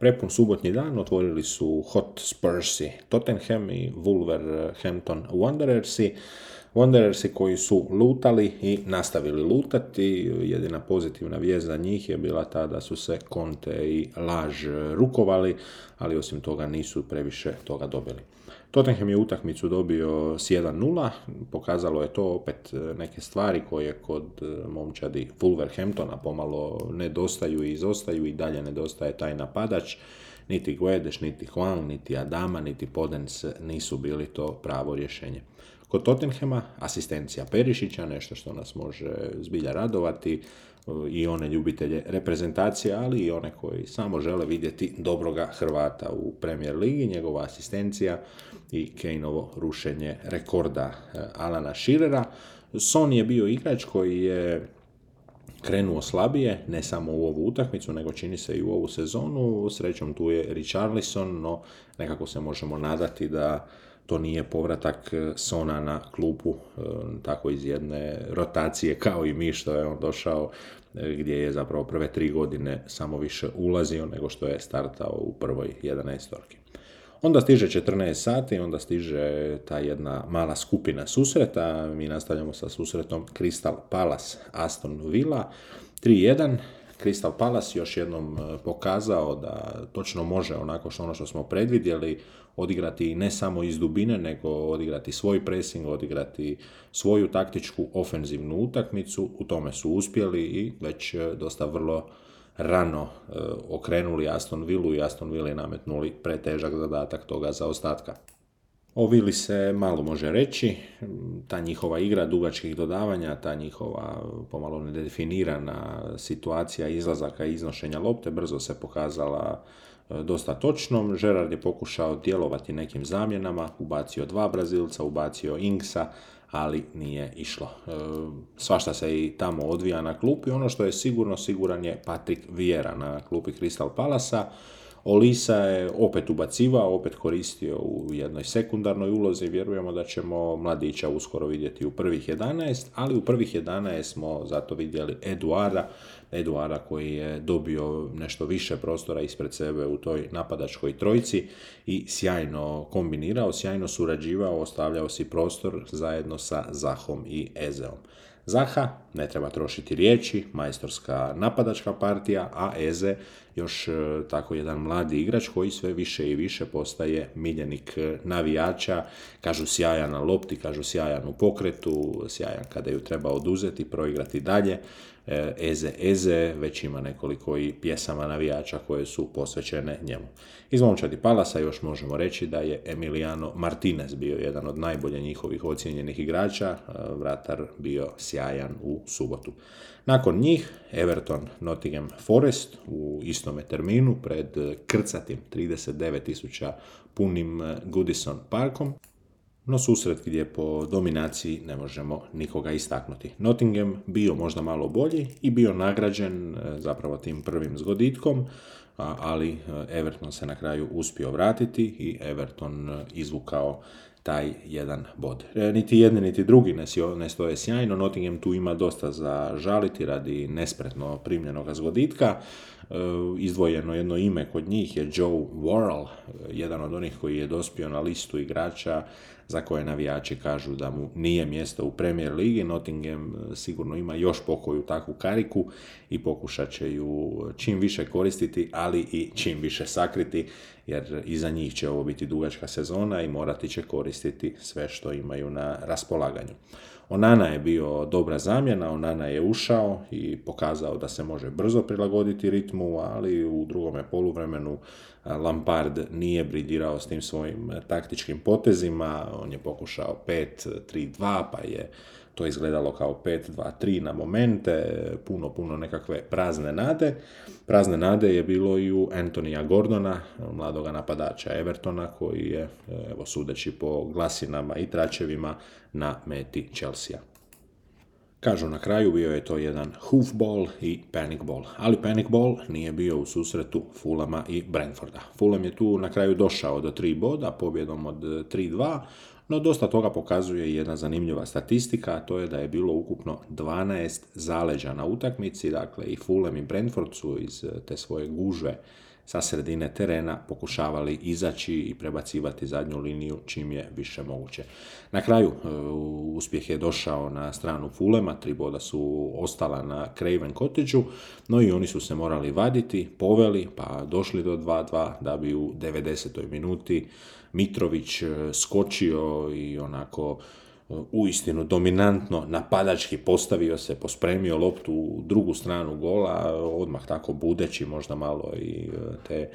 Prepun subotnji dan otvorili su Hot Spursi Tottenham i Wolverhampton Wanderersi. Wanderersi koji su lutali i nastavili lutati. Jedina pozitivna vijest za njih je bila ta da su se Conte i Laž rukovali, ali osim toga nisu previše toga dobili. Tottenham je utakmicu dobio s 1-0, pokazalo je to opet neke stvari koje kod momčadi Wolverhamptona pomalo nedostaju i izostaju i dalje nedostaje taj napadač. Niti Guedes, niti Hwang, niti Adama, niti Podens nisu bili to pravo rješenje. Kod Tottenhama asistencija Perišića, nešto što nas može zbilja radovati, i one ljubitelje reprezentacije, ali i one koji samo žele vidjeti dobroga Hrvata u Premier Ligi, njegova asistencija i Kaneovo rušenje rekorda eh, Alana Shearera. Son je bio igrač koji je krenuo slabije, ne samo u ovu utakmicu, nego čini se i u ovu sezonu. Srećom tu je Richarlison, no nekako se možemo nadati da to nije povratak e, Sona na klupu e, tako iz jedne rotacije kao i mi što je on došao e, gdje je zapravo prve tri godine samo više ulazio nego što je startao u prvoj 11 torki. Onda stiže 14 sati, onda stiže ta jedna mala skupina susreta. Mi nastavljamo sa susretom Crystal Palace Aston Villa 3-1. Crystal Palace još jednom pokazao da točno može onako što ono što smo predvidjeli odigrati ne samo iz dubine, nego odigrati svoj pressing, odigrati svoju taktičku ofenzivnu utakmicu. U tome su uspjeli i već e, dosta vrlo rano e, okrenuli Aston Villu i Aston Villa nametnuli pretežak zadatak toga za ostatka. O Vili se malo može reći, ta njihova igra dugačkih dodavanja, ta njihova pomalo nedefinirana situacija izlazaka i iznošenja lopte brzo se pokazala dosta točnom. Gerard je pokušao djelovati nekim zamjenama, ubacio dva Brazilca, ubacio Inksa, ali nije išlo. E, svašta se i tamo odvija na klupi. Ono što je sigurno, siguran je Patrick Vieira na klupi Crystal Palasa. Olisa je opet ubacivao, opet koristio u jednoj sekundarnoj ulozi. Vjerujemo da ćemo mladića uskoro vidjeti u prvih 11, ali u prvih 11 smo zato vidjeli Eduarda, Eduara koji je dobio nešto više prostora ispred sebe u toj napadačkoj trojci i sjajno kombinirao, sjajno surađivao, ostavljao si prostor zajedno sa Zahom i Ezeom. Zaha, ne treba trošiti riječi, majstorska napadačka partija, a Eze još e, tako jedan mladi igrač koji sve više i više postaje miljenik e, navijača, kažu sjajan na lopti, kažu sjajan u pokretu, sjajan kada ju treba oduzeti, proigrati dalje. E, Eze Eze, već ima nekoliko i pjesama navijača koje su posvećene njemu. Iz momčadi Palasa još možemo reći da je Emiliano Martinez bio jedan od najbolje njihovih ocijenjenih igrača, vratar bio sjajan u subotu. Nakon njih Everton Nottingham Forest u istome terminu pred krcatim 39.000 punim Goodison parkom no susret gdje po dominaciji ne možemo nikoga istaknuti. Nottingham bio možda malo bolji i bio nagrađen e, zapravo tim prvim zgoditkom, ali e, Everton se na kraju uspio vratiti i Everton e, izvukao taj jedan bod. Niti jedni niti drugi ne stoje sjajno, Nottingham tu ima dosta za žaliti radi nespretno primljenog zgoditka. Izdvojeno jedno ime kod njih je Joe Worrell, jedan od onih koji je dospio na listu igrača za koje navijači kažu da mu nije mjesto u Premier Ligi. Nottingham e, sigurno ima još pokoju takvu kariku i pokušat će ju čim više koristiti, ali i čim više sakriti, jer iza njih će ovo biti dugačka sezona i morati će koristiti sve što imaju na raspolaganju. Onana je bio dobra zamjena, Onana je ušao i pokazao da se može brzo prilagoditi ritmu, ali u drugome poluvremenu Lampard nije briljirao s tim svojim taktičkim potezima, on je pokušao 5-3-2 pa je to izgledalo kao 5-2-3 na momente, puno, puno nekakve prazne nade. Prazne nade je bilo i u Antonija Gordona, mladoga napadača Evertona, koji je, evo, sudeći po glasinama i tračevima, na meti Chelsea. Kažu na kraju bio je to jedan hoofball i panic ball, ali panic ball nije bio u susretu Fulama i Brentforda. Fulham je tu na kraju došao do tri boda pobjedom od 3-2, no dosta toga pokazuje jedna zanimljiva statistika, a to je da je bilo ukupno 12 zaleđa na utakmici, dakle i Fulham i Brentford su iz te svoje gužve sa sredine terena pokušavali izaći i prebacivati zadnju liniju čim je više moguće. Na kraju e, uspjeh je došao na stranu Fulema, tri boda su ostala na Craven Cottage, no i oni su se morali vaditi, poveli, pa došli do 2-2 da bi u 90. minuti Mitrović e, skočio i onako uistinu dominantno napadački postavio se, pospremio loptu u drugu stranu gola, odmah tako budeći možda malo i e, te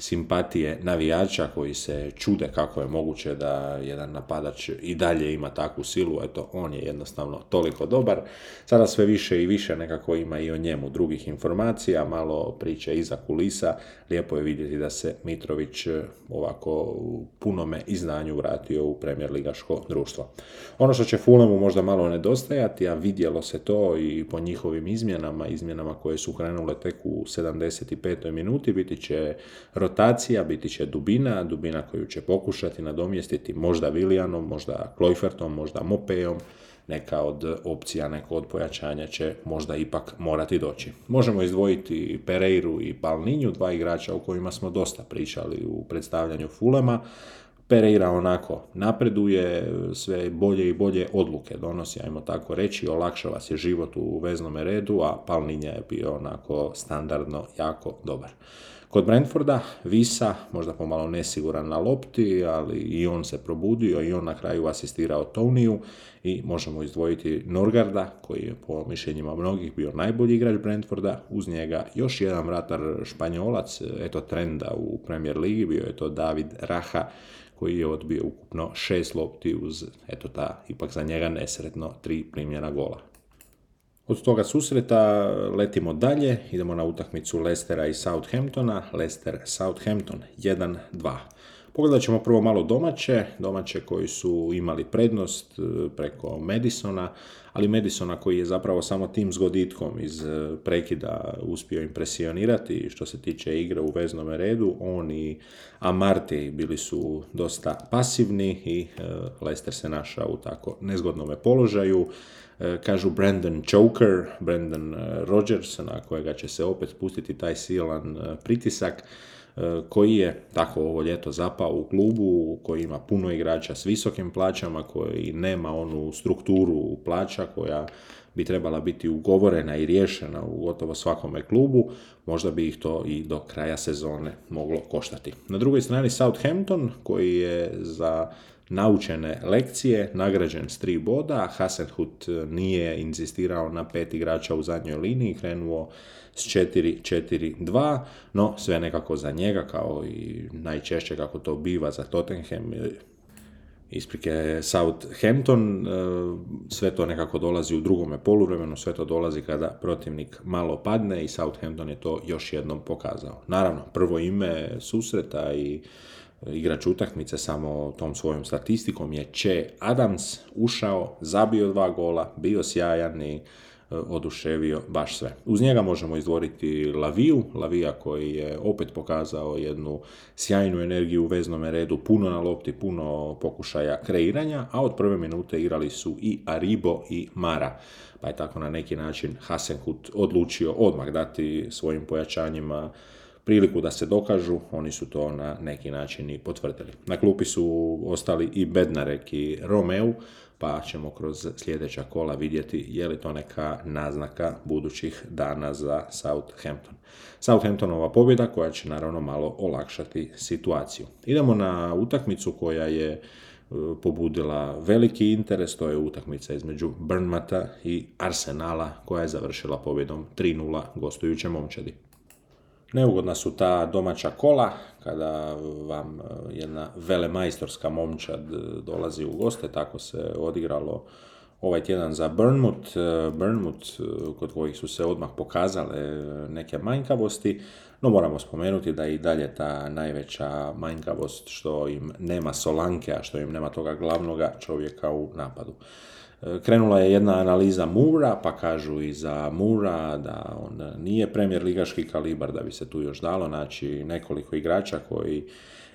simpatije navijača koji se čude kako je moguće da jedan napadač i dalje ima takvu silu, eto on je jednostavno toliko dobar. Sada sve više i više nekako ima i o njemu drugih informacija, malo priče iza kulisa, lijepo je vidjeti da se Mitrović e, ovako u punome izdanju vratio u premijer ligaško društvo. Ono što će Fulemu možda malo nedostajati, a vidjelo se to i po njihovim izmjenama, izmjenama koje su krenule tek u 75. minuti, biti će rotacija, biti će dubina, dubina koju će pokušati nadomjestiti možda Vilijanom, možda Kloifertom, možda Mopeom, neka od opcija, neko od pojačanja će možda ipak morati doći. Možemo izdvojiti Pereiru i Palninju, dva igrača o kojima smo dosta pričali u predstavljanju Fulema, Pereira onako napreduje, sve bolje i bolje odluke donosi, ajmo tako reći, olakšava se život u veznom redu, a Palninja je bio onako standardno jako dobar. Kod Brentforda Visa, možda pomalo nesiguran na lopti, ali i on se probudio i on na kraju asistirao Toniju i možemo izdvojiti Norgarda, koji je po mišljenjima mnogih bio najbolji igrač Brentforda, uz njega još jedan vratar Španjolac, eto trenda u Premier Ligi, bio je to David Raha, koji je odbio ukupno šest lopti uz, eto ta, ipak za njega nesretno, tri primjena gola. Od toga susreta letimo dalje, idemo na utakmicu Lestera i Southamptona, Leicester Southampton 1-2. Pogledat ćemo prvo malo domaće, domaće koji su imali prednost e, preko Madisona, ali Madisona koji je zapravo samo tim zgoditkom iz e, prekida uspio impresionirati što se tiče igre u veznom redu. On i Amarti bili su dosta pasivni i e, Leicester se našao u tako nezgodnome položaju. Kažu Brandon Choker, Brandon Rogers, na kojega će se opet spustiti taj silan pritisak. E, koji je tako ovo ljeto zapao u klubu, koji ima puno igrača s visokim plaćama, koji nema onu strukturu plaća koja bi trebala biti ugovorena i riješena u gotovo svakome klubu, možda bi ih to i do kraja sezone moglo koštati. Na drugoj strani Southampton, koji je za naučene lekcije, nagrađen s tri boda, Hasenhut nije insistirao na pet igrača u zadnjoj liniji, krenuo s 4-4-2, no sve nekako za njega, kao i najčešće kako to biva za Tottenham, isprike Southampton, e, sve to nekako dolazi u drugome poluvremenu, sve to dolazi kada protivnik malo padne i Southampton je to još jednom pokazao. Naravno, prvo ime susreta i igrač utakmice samo tom svojom statistikom je Che Adams, ušao, zabio dva gola, bio sjajan i E, oduševio baš sve. Uz njega možemo izdvoriti Laviju, Lavija koji je opet pokazao jednu sjajnu energiju u veznome redu, puno na lopti, puno pokušaja kreiranja, a od prve minute igrali su i Aribo i Mara. Pa je tako na neki način Hasenkut odlučio odmah dati svojim pojačanjima priliku da se dokažu, oni su to na neki način i potvrdili. Na klupi su ostali i Bednarek i Romeu, pa ćemo kroz sljedeća kola vidjeti je li to neka naznaka budućih dana za Southampton. Southamptonova pobjeda koja će naravno malo olakšati situaciju. Idemo na utakmicu koja je e, pobudila veliki interes, to je utakmica između Burnmata i Arsenala koja je završila pobjedom 3-0 gostujuće momčadi. Neugodna su ta domaća kola, kada vam e, jedna velemajstorska momčad e, dolazi u goste, tako se odigralo ovaj tjedan za Burnmouth, Burnmouth kod kojih su se odmah pokazale neke manjkavosti, no moramo spomenuti da i dalje ta najveća manjkavost što im nema Solanke, a što im nema toga glavnoga čovjeka u napadu. Krenula je jedna analiza Mura, pa kažu i za Mura da on nije premijer ligaški kalibar, da bi se tu još dalo naći nekoliko igrača koji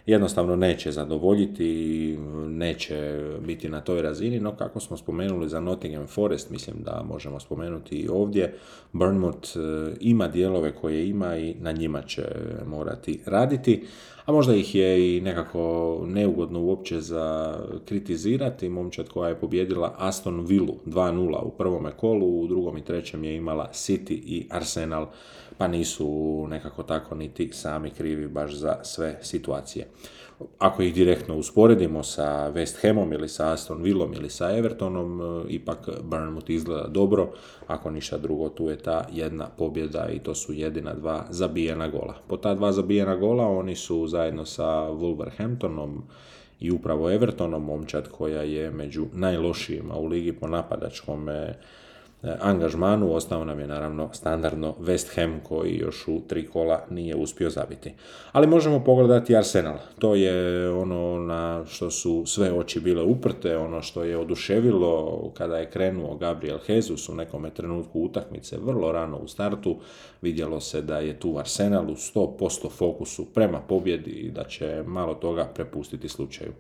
jednostavno neće zadovoljiti neće biti na toj razini, no kako smo spomenuli za Nottingham Forest, mislim da možemo spomenuti i ovdje, Burnmouth e, ima dijelove koje ima i na njima će morati raditi, a možda ih je i nekako neugodno uopće za kritizirati. Momčad koja je pobjedila Aston Villa 2-0 u prvome kolu, u drugom i trećem je imala City i Arsenal pa nisu nekako tako niti sami krivi baš za sve situacije. Ako ih direktno usporedimo sa West Hamom ili sa Aston Villom ili sa Evertonom, e, ipak Bournemouth izgleda dobro, ako ništa drugo tu je ta jedna pobjeda i to su jedina dva zabijena gola. Po ta dva zabijena gola oni su zajedno sa Wolverhamptonom i upravo Evertonom, momčad koja je među najlošijima u ligi po napadačkom angažmanu. Ostao nam je naravno standardno West Ham koji još u tri kola nije uspio zabiti. Ali možemo pogledati Arsenal. To je ono na što su sve oči bile uprte, ono što je oduševilo kada je krenuo Gabriel Jesus u nekome trenutku utakmice vrlo rano u startu. Vidjelo se da je tu Arsenal u 100% fokusu prema pobjedi i da će malo toga prepustiti slučaju.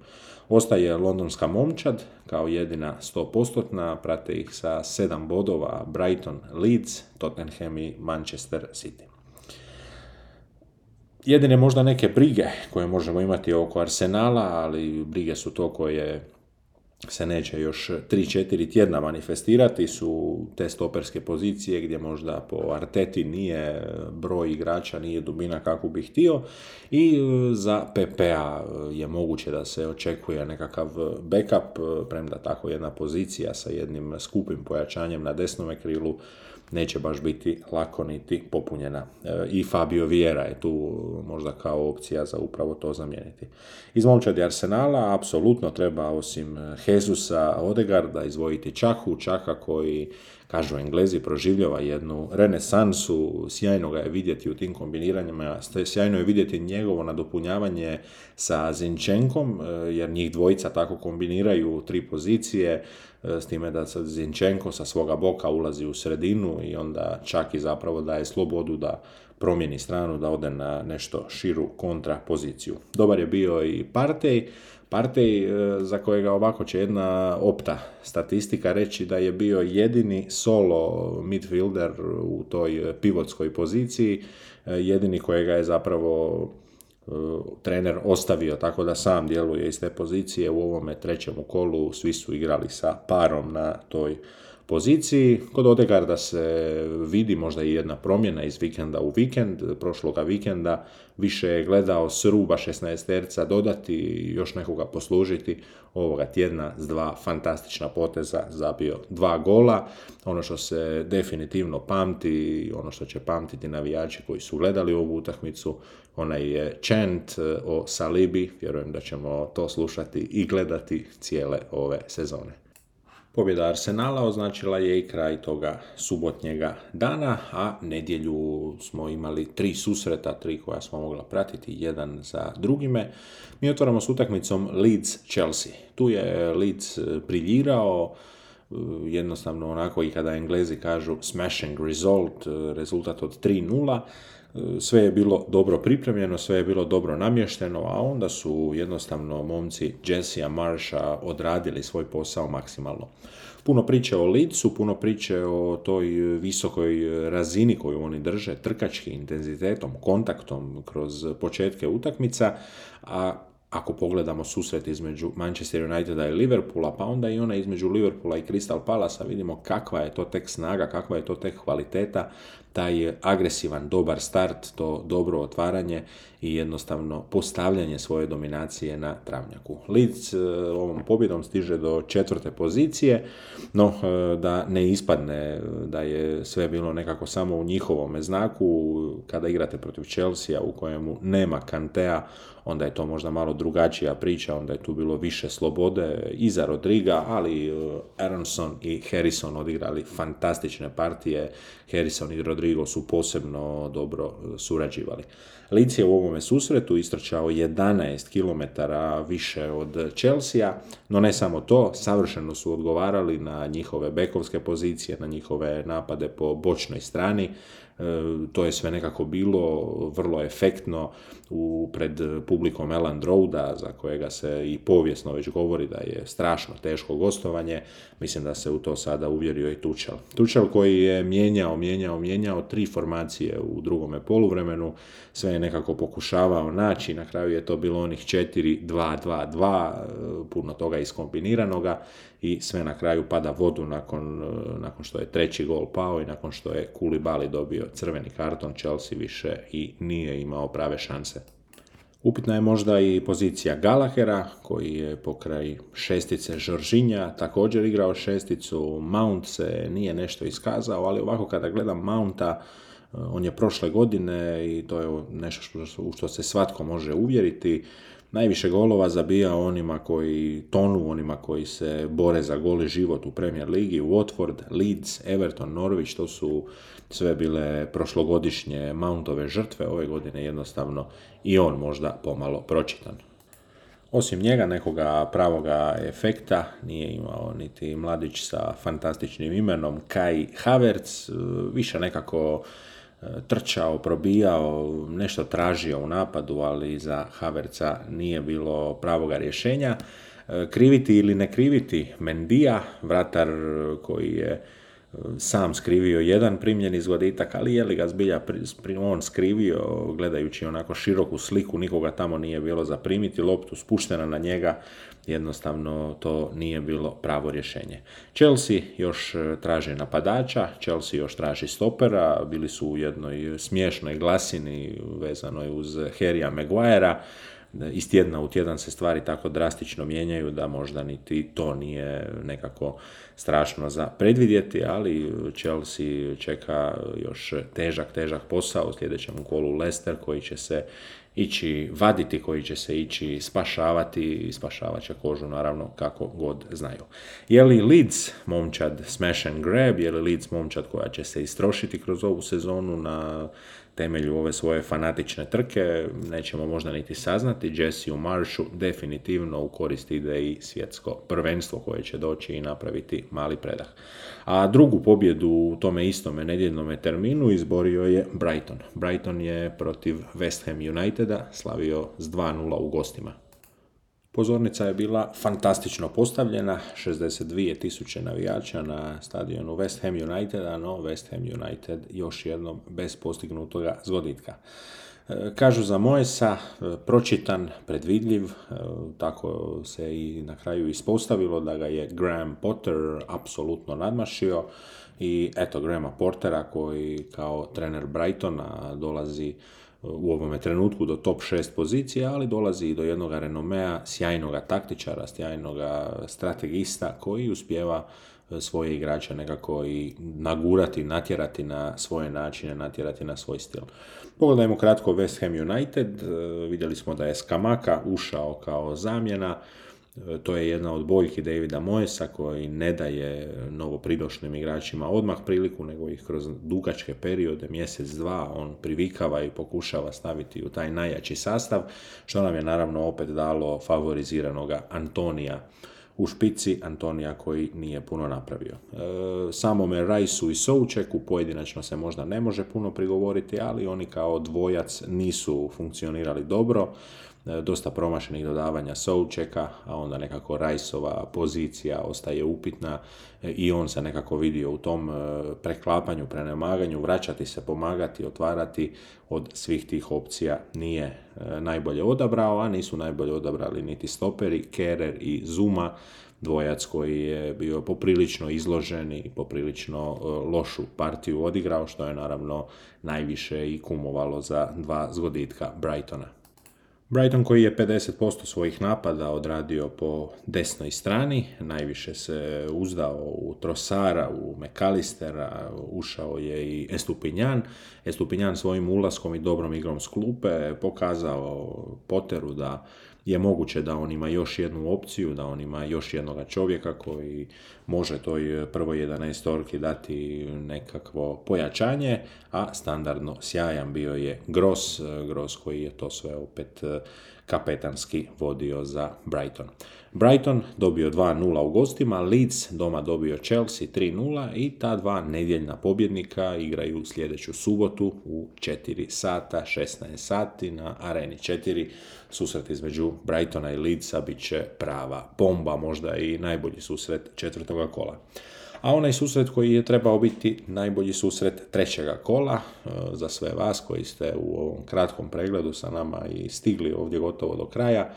Ostaje londonska momčad kao jedina 100%, prate ih sa 7 bodova Brighton, Leeds, Tottenham i Manchester City. Jedine možda neke brige koje možemo imati oko Arsenala, ali brige su to koje se neće još 3-4 tjedna manifestirati su te stoperske pozicije gdje možda po Arteti nije broj igrača, nije dubina kako bi htio i e, za PPA je moguće da se očekuje nekakav backup, premda tako jedna pozicija sa jednim skupim pojačanjem na desnome krilu neće baš biti lako niti popunjena. E, I Fabio Vieira je tu možda kao opcija za upravo to zamijeniti. Iz momčadi Arsenala apsolutno treba osim Jezusa Odegarda izvojiti Čahu, Čaka koji kažu Englezi, proživljava jednu renesansu, sjajno ga je vidjeti u tim kombiniranjima, sjajno je vidjeti njegovo nadopunjavanje sa Zinčenkom, e, jer njih dvojica tako kombiniraju tri pozicije, e, s time da Zinčenko sa svoga boka ulazi u sredinu i onda čak i zapravo daje slobodu da promijeni stranu, da ode na nešto širu kontra poziciju. Dobar je bio i Partey, Partey e, za kojega ovako će jedna opta statistika reći da je bio jedini solo midfielder u toj pivotskoj poziciji, e, jedini kojega je zapravo e, trener ostavio tako da sam djeluje iz te pozicije u ovome trećem kolu svi su igrali sa parom na toj poziciji. Kod Odegarda se vidi možda i jedna promjena iz vikenda u vikend. Prošloga vikenda više je gledao sruba 16 terca dodati i još nekoga poslužiti. Ovoga tjedna s dva fantastična poteza zabio dva gola. Ono što se definitivno pamti, ono što će pamtiti navijači koji su gledali ovu utakmicu, onaj je chant o Salibi. Vjerujem da ćemo to slušati i gledati cijele ove sezone. Pobjeda Arsenala označila je i kraj toga subotnjega dana, a nedjelju smo imali tri susreta, tri koja smo mogla pratiti, jedan za drugime. Mi otvaramo s utakmicom Leeds-Chelsea. Tu je Leeds priljirao, jednostavno onako i kada Englezi kažu smashing result, rezultat od 3-0, sve je bilo dobro pripremljeno, sve je bilo dobro namješteno, a onda su jednostavno momci Jessija Marsha odradili svoj posao maksimalno. Puno priče o licu, puno priče o toj visokoj razini koju oni drže, trkački intenzitetom, kontaktom kroz početke utakmica, a ako pogledamo susret između Manchester Uniteda i Liverpoola, pa onda i ona između Liverpoola i Crystal Palasa, vidimo kakva je to tek snaga, kakva je to tek kvaliteta taj agresivan, dobar start, to dobro otvaranje i jednostavno postavljanje svoje dominacije na travnjaku. Leeds e, ovom pobjedom stiže do četvrte pozicije, no e, da ne ispadne da je sve bilo nekako samo u njihovome znaku, kada igrate protiv Chelsea u kojemu nema Kantea, onda je to možda malo drugačija priča, onda je tu bilo više slobode iza Rodriga, ali e, Aronson i Harrison odigrali fantastične partije, Harrison i Rodrigo su posebno dobro surađivali. Lic je u ovome susretu istrčao 11 km više od Chelsea, no ne samo to, savršeno su odgovarali na njihove bekovske pozicije, na njihove napade po bočnoj strani, E, to je sve nekako bilo vrlo efektno u, pred publikom Eland Roada, za kojega se i povijesno već govori da je strašno teško gostovanje. Mislim da se u to sada uvjerio i Tučel. Tučel koji je mijenjao, mijenjao, mijenjao tri formacije u drugome poluvremenu, sve je nekako pokušavao naći, na kraju je to bilo onih 4-2-2-2, e, puno toga iskombiniranoga i sve na kraju pada vodu nakon, nakon što je treći gol pao i nakon što je Kulibali dobio crveni karton, Chelsea više i nije imao prave šanse. Upitna je možda i pozicija Galahera, koji je pokraj šestice Žoržinja također igrao šesticu. Mount se nije nešto iskazao, ali ovako kada gledam Mounta, e, on je prošle godine i to je nešto u što se svatko može uvjeriti najviše golova zabija onima koji tonu, onima koji se bore za goli život u Premier Ligi, Watford, Leeds, Everton, Norwich, to su sve bile prošlogodišnje Mountove žrtve, ove godine jednostavno i on možda pomalo pročitan. Osim njega nekoga pravoga efekta nije imao niti mladić sa fantastičnim imenom Kai Havertz, više nekako trčao, probijao, nešto tražio u napadu, ali za Haverca nije bilo pravoga rješenja. E, kriviti ili ne kriviti Mendija, vratar koji je sam skrivio jedan primljeni zgoditak, ali je li ga zbilja on skrivio, gledajući onako široku sliku, nikoga tamo nije bilo zaprimiti, loptu spuštena na njega, jednostavno to nije bilo pravo rješenje. Chelsea još e, traži napadača, Chelsea još traži stopera, bili su u jednoj smiješnoj glasini vezanoj uz Harrya Maguirea, iz tjedna u tjedan se stvari tako drastično mijenjaju da možda niti to nije nekako strašno za predvidjeti, ali Chelsea čeka još težak, težak posao u sljedećem kolu Leicester koji će se ići vaditi, koji će se ići spašavati i spašavat će kožu naravno kako god znaju. Je li Leeds momčad smash and grab, je li Leeds momčad koja će se istrošiti kroz ovu sezonu na temelju ove svoje fanatične trke, nećemo možda niti saznati, Jesse u maršu definitivno u korist ide i svjetsko prvenstvo koje će doći i napraviti mali predah. A drugu pobjedu u tome istome nedjeljnome terminu izborio je Brighton. Brighton je protiv West Ham Uniteda slavio s 2-0 u gostima. Pozornica je bila fantastično postavljena, 62 tisuće navijača na stadionu West Ham Uniteda, no West Ham United još jednom bez postignutoga zgoditka. E, kažu za Moesa, e, pročitan, predvidljiv, e, tako se i na kraju ispostavilo da ga je Graham Potter apsolutno nadmašio i eto Grahama Portera koji kao trener Brightona dolazi u ovome trenutku do top 6 pozicija, ali dolazi i do jednog renomea, sjajnog taktičara, sjajnog strategista koji uspjeva e, svoje igrače nekako i nagurati, natjerati na svoje načine, natjerati na svoj stil. Pogledajmo kratko West Ham United, e, vidjeli smo da je Skamaka ušao kao zamjena, to je jedna od boljki Davida Moesa koji ne daje novo pridošlim igračima odmah priliku, nego ih kroz dugačke periode, mjesec, dva, on privikava i pokušava staviti u taj najjači sastav, što nam je naravno opet dalo favoriziranoga Antonija u špici Antonija koji nije puno napravio. E, samome Rajsu i Součeku pojedinačno se možda ne može puno prigovoriti, ali oni kao dvojac nisu funkcionirali dobro. E, dosta promašenih dodavanja Součeka, a onda nekako Rajsova pozicija ostaje upitna e, i on se nekako vidio u tom e, preklapanju, prenemaganju, vraćati se, pomagati, otvarati od svih tih opcija nije najbolje odabrao, a nisu najbolje odabrali niti Stoperi, Kerer i Zuma, dvojac koji je bio poprilično izložen i poprilično lošu partiju odigrao, što je naravno najviše i kumovalo za dva zgoditka Brightona. Brighton koji je 50% svojih napada odradio po desnoj strani, najviše se uzdao u Trosara, u McAllistera, ušao je i Estupinjan. Estupinjan svojim ulaskom i dobrom igrom s klupe pokazao Poteru da je moguće da on ima još jednu opciju, da on ima još jednoga čovjeka koji može toj prvoj 11 dati nekakvo pojačanje, a standardno sjajan bio je Gross, Gross koji je to sve opet kapetanski vodio za Brighton. Brighton dobio 2-0 u gostima, Leeds doma dobio Chelsea 3-0 i ta dva nedjeljna pobjednika igraju sljedeću subotu u 4 sata, 16 sati na Areni 4. Susret između Brightona i Leedsa bit će prava bomba, možda i najbolji susret četvrtoga kola. A onaj susret koji je trebao biti najbolji susret trećega kola e, za sve vas koji ste u ovom kratkom pregledu sa nama i stigli ovdje gotovo do kraja,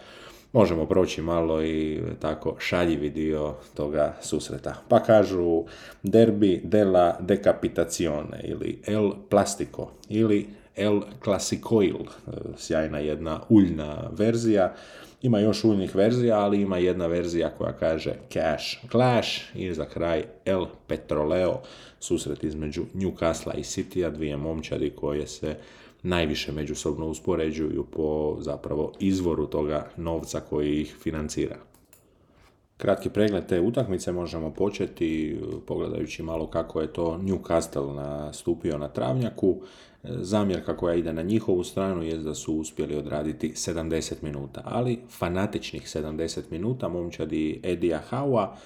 možemo proći malo i tako šaljivi dio toga susreta. Pa kažu derbi della decapitazione ili el plastico ili el clasicoil, e, sjajna jedna uljna verzija. Ima još uljnih verzija, ali ima jedna verzija koja kaže Cash Clash i za kraj El Petroleo, susret između Newcastle i Citya, dvije momčadi koje se najviše međusobno uspoređuju po zapravo izvoru toga novca koji ih financira. Kratki pregled te utakmice možemo početi pogledajući malo kako je to Newcastle nastupio na travnjaku. Zamjerka koja ide na njihovu stranu je da su uspjeli odraditi 70 minuta, ali fanatičnih 70 minuta momčadi Edija Haua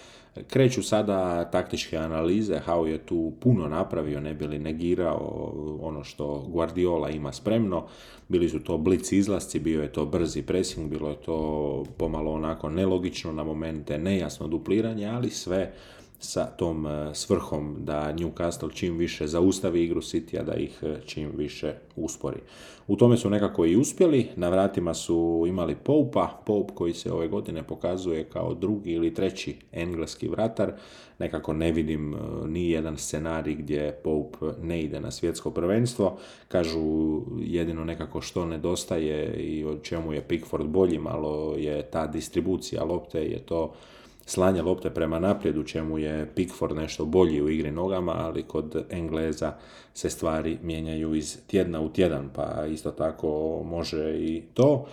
Kreću sada taktičke analize, Hau je tu puno napravio, ne bi li negirao ono što Guardiola ima spremno. Bili su to blic izlasci, bio je to brzi pressing, bilo je to pomalo onako nelogično na momente, nejasno dupliranje, ali sve sa tom e, svrhom da Newcastle čim više zaustavi igru City, a da ih e, čim više uspori. U tome su nekako i uspjeli, na vratima su imali Poupa, Pope koji se ove godine pokazuje kao drugi ili treći engleski vratar, nekako ne vidim e, ni jedan scenarij gdje Pope ne ide na svjetsko prvenstvo, kažu jedino nekako što nedostaje i o čemu je Pickford bolji, malo je ta distribucija lopte, je to slanje lopte prema naprijed, u čemu je Pickford nešto bolji u igri nogama, ali kod Engleza se stvari mijenjaju iz tjedna u tjedan, pa isto tako može i to.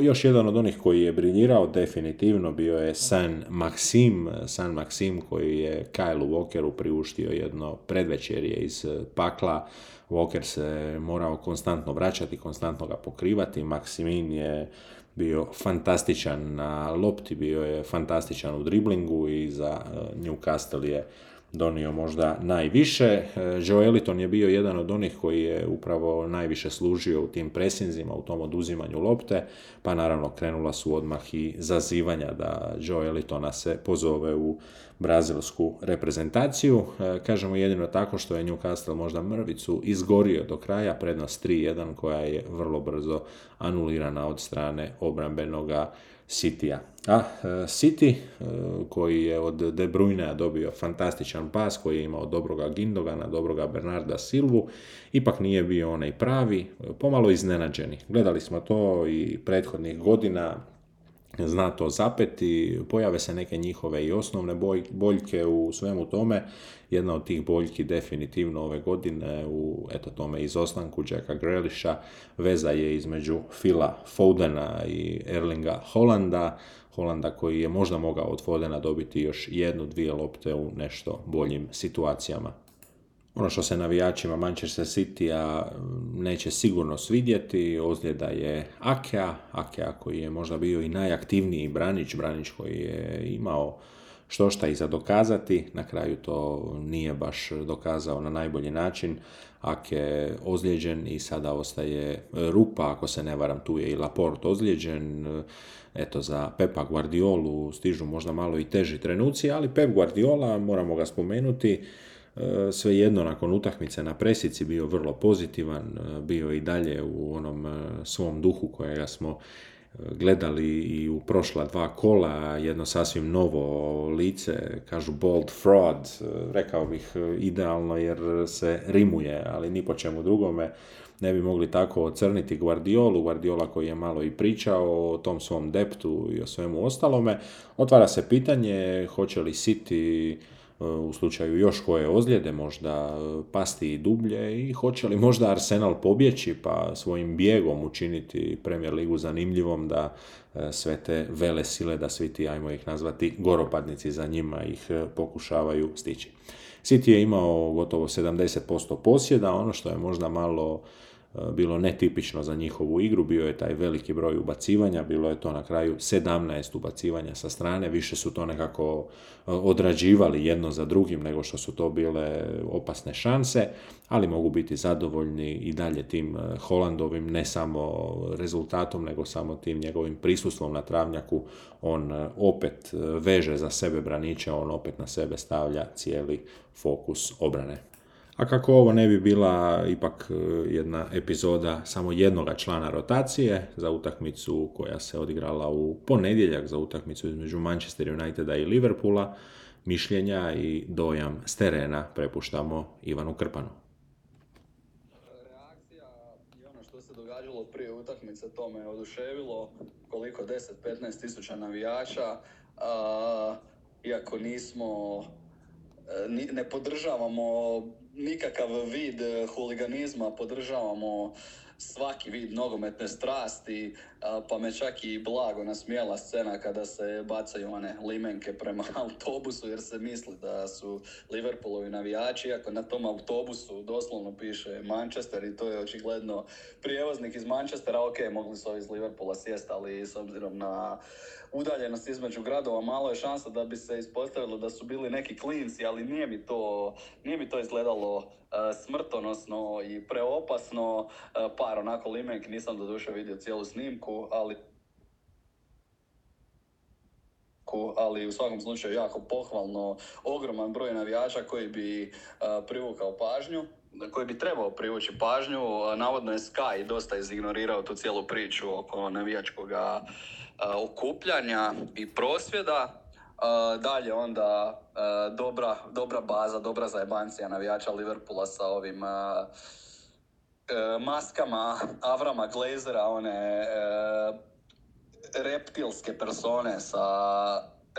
Još jedan od onih koji je briljirao definitivno bio je San Maxim, San Maxim koji je Kyle Walkeru priuštio jedno predvečerje iz pakla. Walker se morao konstantno vraćati, konstantno ga pokrivati. Maximin je bio fantastičan na lopti, bio je fantastičan u driblingu i za e, Newcastle je donio možda najviše. E, Joe Eliton je bio jedan od onih koji je upravo najviše služio u tim presinzima, u tom oduzimanju lopte, pa naravno krenula su odmah i zazivanja da Joe Elitona se pozove u brazilsku reprezentaciju. E, kažemo jedino tako što je Newcastle možda mrvicu izgorio do kraja, prednost 3-1 koja je vrlo brzo anulirana od strane obrambenoga Citya. A e, City, e, koji je od De Bruyne dobio fantastičan pas, koji je imao dobroga Gindogana, dobroga Bernarda Silvu, ipak nije bio onaj pravi, pomalo iznenađeni. Gledali smo to i prethodnih godina, zna to zapeti, pojave se neke njihove i osnovne boljke u svemu tome. Jedna od tih boljki definitivno ove godine u eto tome izostanku Jacka Grelisha veza je između Fila Fodena i Erlinga Holanda. Holanda koji je možda mogao od Fodena dobiti još jednu, dvije lopte u nešto boljim situacijama. Ono što se navijačima Manchester City a neće sigurno svidjeti, ozljeda je Akea, Akea koji je možda bio i najaktivniji branić, branić koji je imao što šta i za dokazati, na kraju to nije baš dokazao na najbolji način, Ake je ozlijeđen i sada ostaje rupa, ako se ne varam tu je i Laporte ozlijeđen, eto za Pepa Guardiolu stižu možda malo i teži trenuci, ali Pep Guardiola, moramo ga spomenuti, svejedno nakon utakmice na presici bio vrlo pozitivan, e, bio i dalje u onom e, svom duhu kojega smo gledali i u prošla dva kola jedno sasvim novo lice, kažu bold fraud, rekao bih idealno jer se rimuje, ali ni po čemu drugome ne bi mogli tako ocrniti Guardiolu, Guardiola koji je malo i pričao o tom svom deptu i o svemu ostalome. Otvara se pitanje hoće li City u slučaju još koje ozljede možda pasti i dublje i hoće li možda Arsenal pobjeći pa svojim bijegom učiniti Premier Ligu zanimljivom da e, sve te vele sile, da svi ti, ajmo ih nazvati, goropadnici za njima ih e, pokušavaju stići. City je imao gotovo 70% posjeda, ono što je možda malo E, bilo netipično za njihovu igru, bio je taj veliki broj ubacivanja, bilo je to na kraju 17 ubacivanja sa strane, više su to nekako e, odrađivali jedno za drugim nego što su to bile opasne šanse, ali mogu biti zadovoljni i dalje tim e, Holandovim, ne samo rezultatom, nego samo tim njegovim prisustvom na travnjaku, on opet veže za sebe braniče, on opet na sebe stavlja cijeli fokus obrane. A kako ovo ne bi bila ipak e, jedna epizoda samo jednoga člana rotacije za utakmicu koja se odigrala u ponedjeljak za utakmicu između Manchester Uniteda i Liverpoola, mišljenja i dojam s terena prepuštamo Ivanu Krpanu. Reakcija i ono što se događalo prije utakmice, to me oduševilo koliko 10-15 tisuća navijača, iako nismo e, ne podržavamo nikakav vid eh, huliganizma, podržavamo svaki vid nogometne strasti, pa me čak i blago nasmijela scena kada se bacaju one limenke prema autobusu jer se misli da su Liverpoolovi navijači, iako na tom autobusu doslovno piše Manchester i to je očigledno prijevoznik iz Manchestera, ok, mogli su ovi iz Liverpoola sjest, ali s obzirom na udaljenost između gradova, malo je šansa da bi se ispostavilo da su bili neki klinci, ali nije mi to, nije mi to izgledalo e, smrtonosno i preopasno. E, par onako limenki, nisam do duše vidio cijelu snimku, ali ali u svakom slučaju jako pohvalno, ogroman broj navijača koji bi uh, privukao pažnju koji bi trebao privući pažnju. Navodno je Sky dosta izignorirao tu cijelu priču oko navijačkog okupljanja i prosvjeda. Dalje onda dobra, dobra baza, dobra zajebancija navijača Liverpoola sa ovim e, maskama Avrama Glazera, one e, reptilske persone sa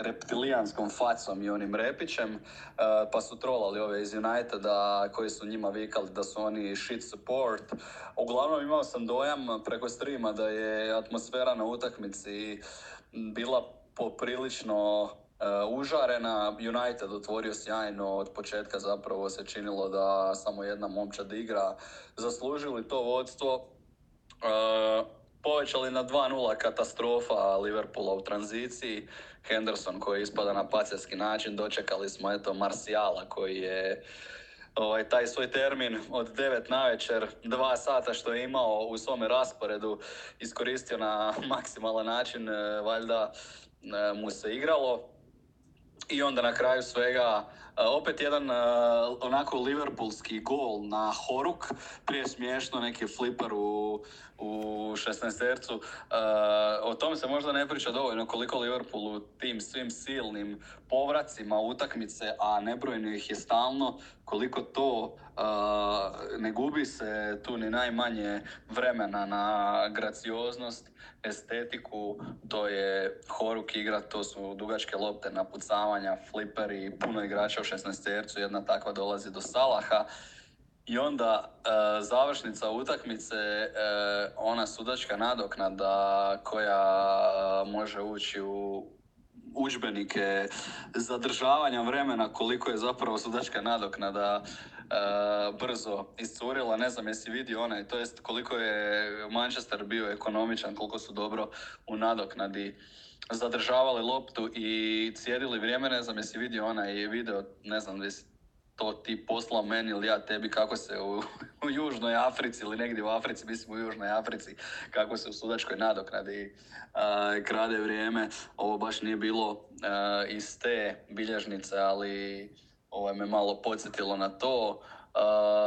reptilijanskom facom i onim repićem, uh, pa su trolali ove iz Uniteda koji su njima vikali da su oni shit support. Uglavnom imao sam dojam preko streama da je atmosfera na utakmici bila poprilično uh, užarena. United otvorio sjajno, od početka zapravo se činilo da samo jedna momčad igra. Zaslužili to vodstvo. Uh, povećali na 2-0 katastrofa Liverpoola u tranziciji. Henderson koji ispada na pacijski način, dočekali smo eto Marsijala koji je ovaj, taj svoj termin od 9 na večer, dva sata što je imao u svome rasporedu, iskoristio na maksimalan način, e, valjda mu se igralo. I onda na kraju svega opet jedan onako liverpoolski gol na Horuk, prije smiješno neki fliper u, u 16 O tome se možda ne priča dovoljno koliko Liverpoolu tim svim silnim povracima utakmice, a nebrojno ih je stalno, koliko to ne gubi se tu ni najmanje vremena na gracioznost, estetiku, to je Horuk igra, to su dugačke lopte, napucavanja, fliperi, puno igrača u 16 tercu, jedna takva dolazi do Salaha. I onda e, završnica utakmice, e, ona sudačka nadoknada koja e, može ući u udžbenike zadržavanja vremena koliko je zapravo sudačka nadoknada brzo iscurila. Ne znam jesi vidio onaj, to jest koliko je Manchester bio ekonomičan, koliko su dobro u nadoknadi zadržavali loptu i cijedili vrijeme, ne znam jesi vidio onaj video, ne znam jesi to ti poslao meni ili ja tebi kako se u, u Južnoj Africi ili negdje u Africi, mislim u Južnoj Africi, kako se u sudačkoj nadoknadi uh, krade vrijeme. Ovo baš nije bilo uh, iz te bilježnice, ali ovo me malo podsjetilo na to.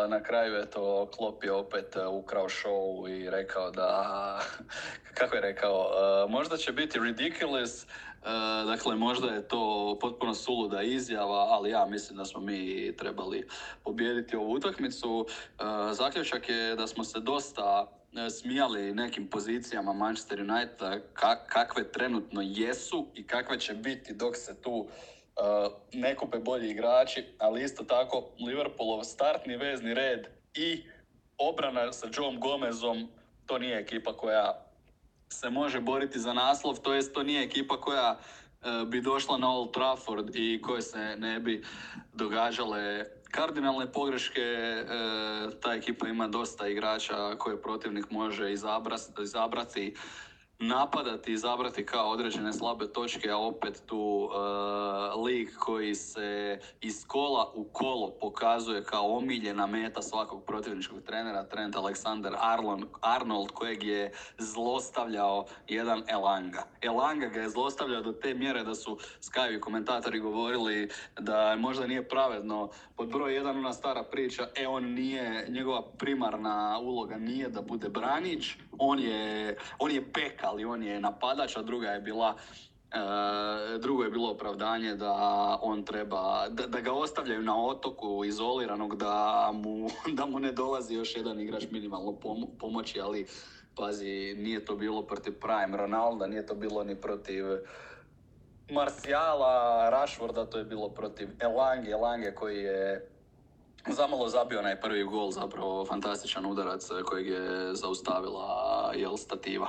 Na kraju je to Klopp je opet ukrao show i rekao da kako je rekao, možda će biti ridiculous, dakle možda je to potpuno suluda izjava, ali ja mislim da smo mi trebali pobijediti ovu utakmicu. Zaključak je da smo se dosta smijali nekim pozicijama Manchester Uniteda kakve trenutno jesu i kakve će biti dok se tu ne kupe bolji igrači, ali isto tako Liverpoolov startni vezni red i obrana sa Joe Gomezom, to nije ekipa koja se može boriti za naslov, to jest to nije ekipa koja e, bi došla na Old Trafford i koje se ne bi događale kardinalne pogreške. E, ta ekipa ima dosta igrača koje protivnik može izabrati napadati i izabrati kao određene slabe točke, a opet tu uh, lik koji se iz kola u kolo pokazuje kao omiljena meta svakog protivničkog trenera, Trent Alexander Arlon, Arnold, kojeg je zlostavljao jedan Elanga. Elanga ga je zlostavljao do te mjere da su Skyvi komentatori govorili da možda nije pravedno. Pod broj jedan ona stara priča, e on nije, njegova primarna uloga nije da bude branić, on je, on je peka ali on je napadač, a druga je bila E, drugo je bilo opravdanje da on treba, da, da, ga ostavljaju na otoku izoliranog, da mu, da mu ne dolazi još jedan igrač minimalno pomoći, ali pazi, nije to bilo protiv Prime Ronalda, nije to bilo ni protiv Marciala, Rashforda, to je bilo protiv Elange, Elange koji je zamalo zabio onaj prvi gol, zapravo fantastičan udarac kojeg je zaustavila jel stativa.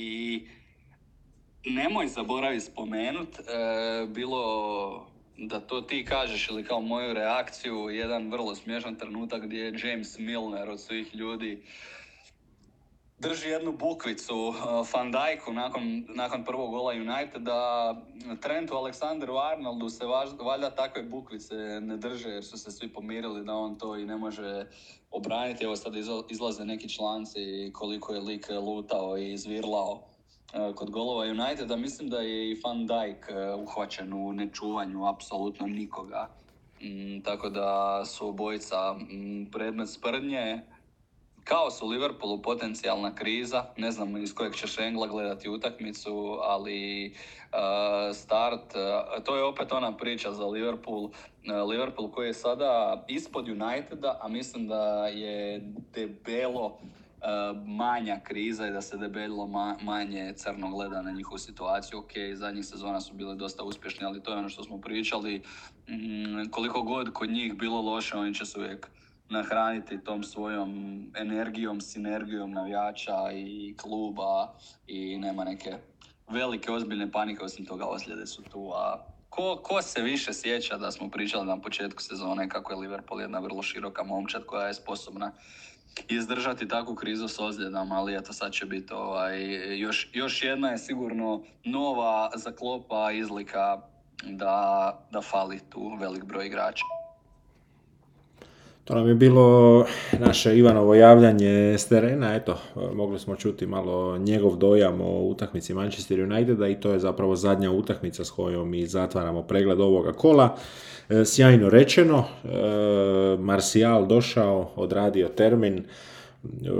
I nemoj zaboraviti spomenut, e, bilo da to ti kažeš ili kao moju reakciju, jedan vrlo smiješan trenutak gdje je James Milner od svih ljudi drži jednu bukvicu uh, Van Dijku nakon, nakon prvog gola Uniteda. Trentu Aleksanderu Arnoldu se valjda takve bukvice ne drže jer su se svi pomirili da on to i ne može obraniti. Evo sad izlaze neki članci koliko je lik lutao i izvirlao uh, kod golova Uniteda. Mislim da je i Van Dijk uh, uhvaćen u nečuvanju apsolutno nikoga. Mm, tako da su obojica mm, predmet sprdnje kaos u Liverpoolu, potencijalna kriza, ne znam iz kojeg ćeš engla gledati utakmicu, ali uh, start, uh, to je opet ona priča za Liverpool, uh, Liverpool koji je sada ispod Uniteda, a mislim da je debelo manja kriza i da se debelo manje crno gleda na njihovu situaciju. Ok, zadnjih sezona su bile dosta uspješni, ali to je ono što smo pričali. Mm, koliko god kod njih bilo loše, oni će se uvijek nahraniti tom svojom energijom, sinergijom navijača i kluba i nema neke velike ozbiljne panike, osim toga osljede su tu, a ko, ko se više sjeća da smo pričali na početku sezone kako je Liverpool jedna vrlo široka momčad koja je sposobna izdržati takvu krizu s ozljedama, ali eto sad će biti ovaj, još, još jedna je sigurno nova zaklopa izlika da, da fali tu velik broj igrača. To nam je bilo naše Ivanovo javljanje s terena, eto, mogli smo čuti malo njegov dojam o utakmici Manchester Uniteda i to je zapravo zadnja utakmica s kojom mi zatvaramo pregled ovoga kola. E, sjajno rečeno, e, Martial došao, odradio termin, e,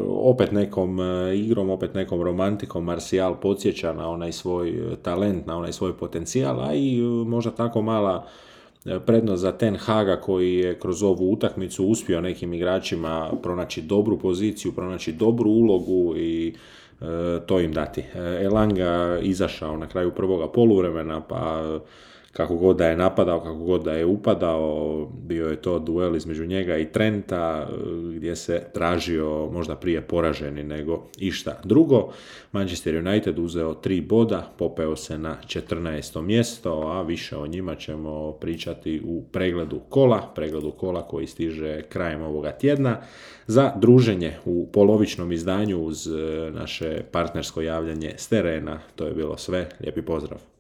opet nekom igrom, opet nekom romantikom Martial podsjeća na onaj svoj talent, na onaj svoj potencijal, a i možda tako mala prednost za Ten Haga koji je kroz ovu utakmicu uspio nekim igračima pronaći dobru poziciju, pronaći dobru ulogu i e, to im dati. E, Elanga izašao na kraju prvoga poluvremena pa kako god da je napadao, kako god da je upadao, bio je to duel između njega i Trenta, gdje se tražio možda prije poraženi nego išta drugo. Manchester United uzeo tri boda, popeo se na 14. mjesto, a više o njima ćemo pričati u pregledu kola, pregledu kola koji stiže krajem ovoga tjedna. Za druženje u polovičnom izdanju uz e, naše partnersko javljanje s terena, to je bilo sve. Lijepi pozdrav!